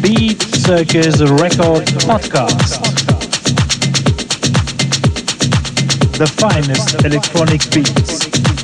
Beat Circus Record Podcast. The finest electronic beats.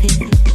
feel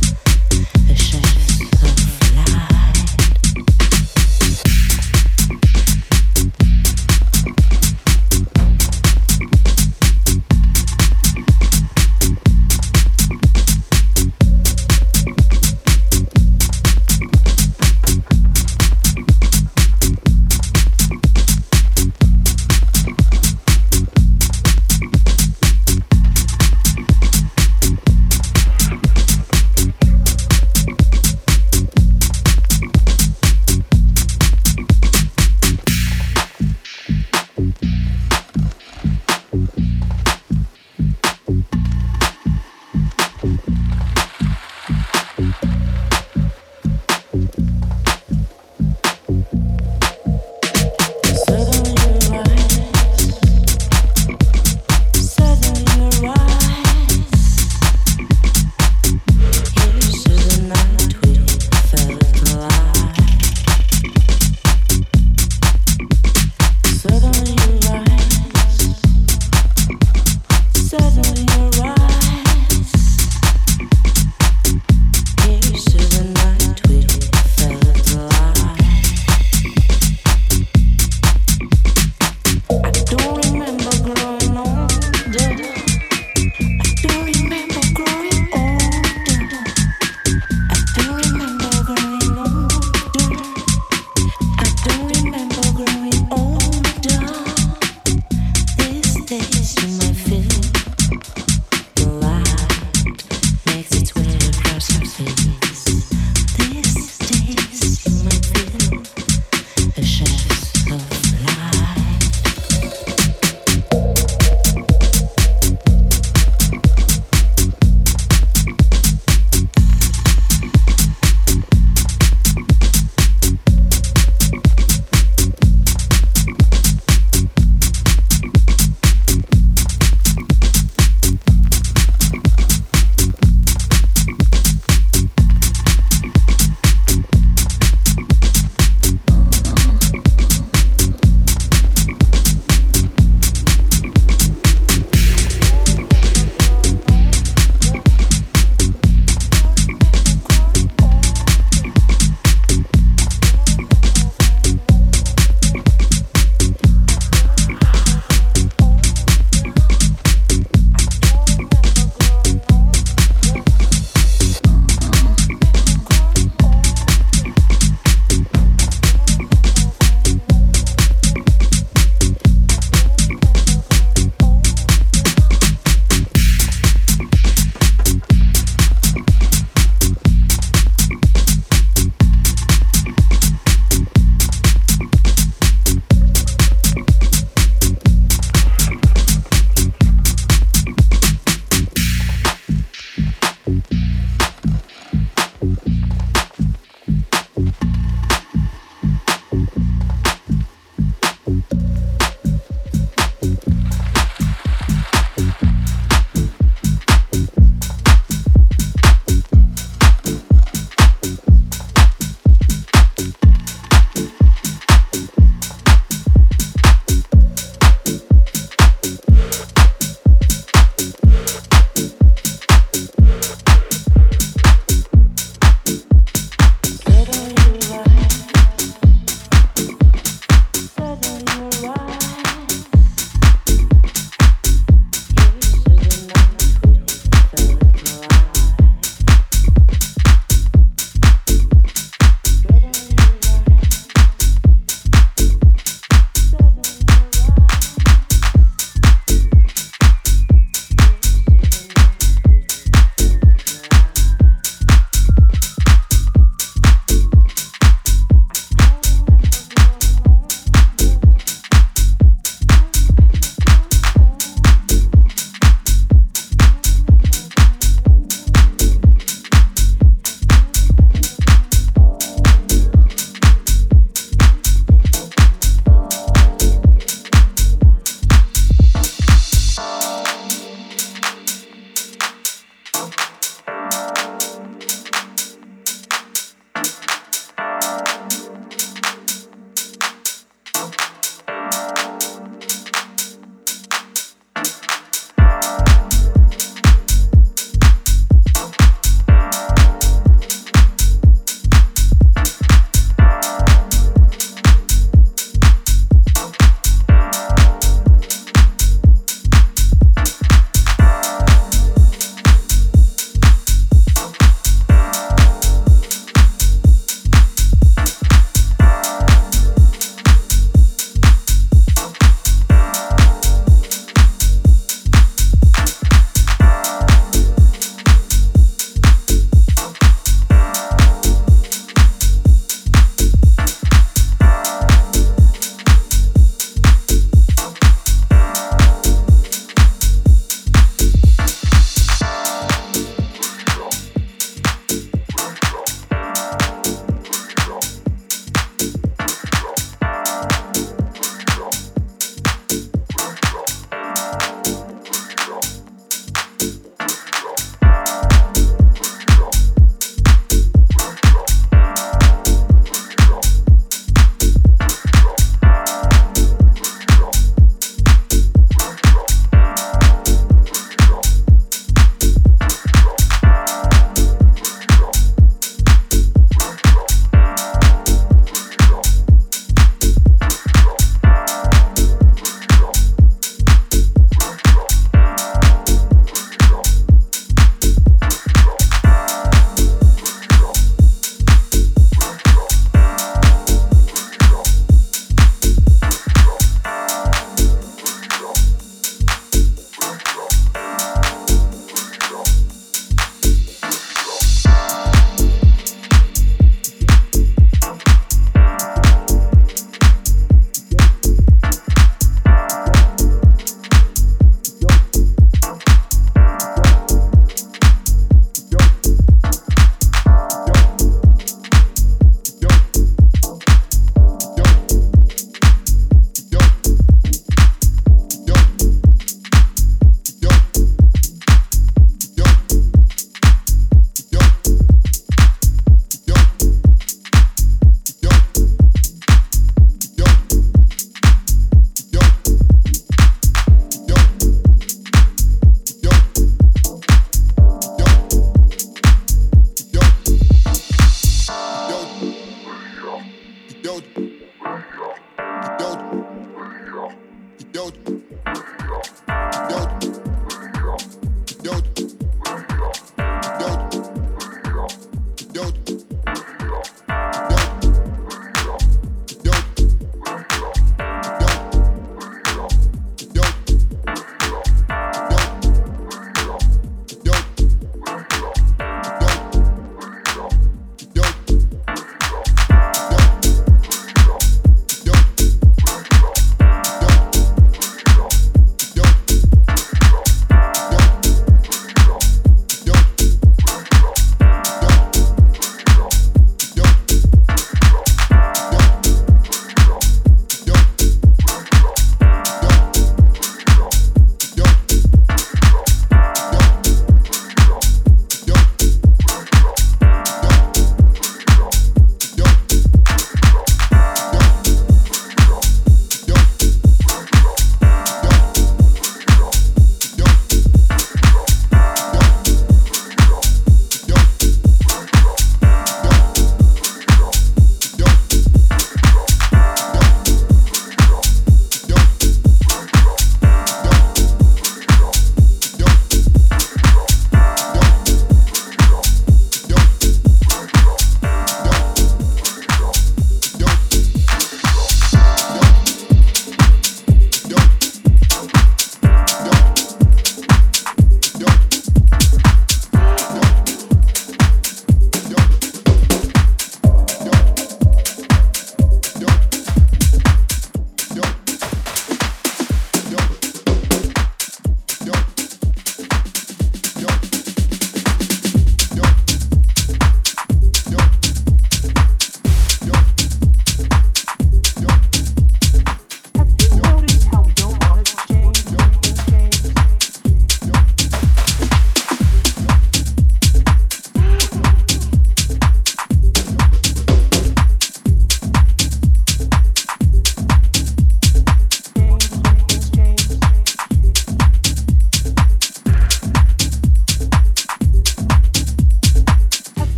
Yo.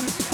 room.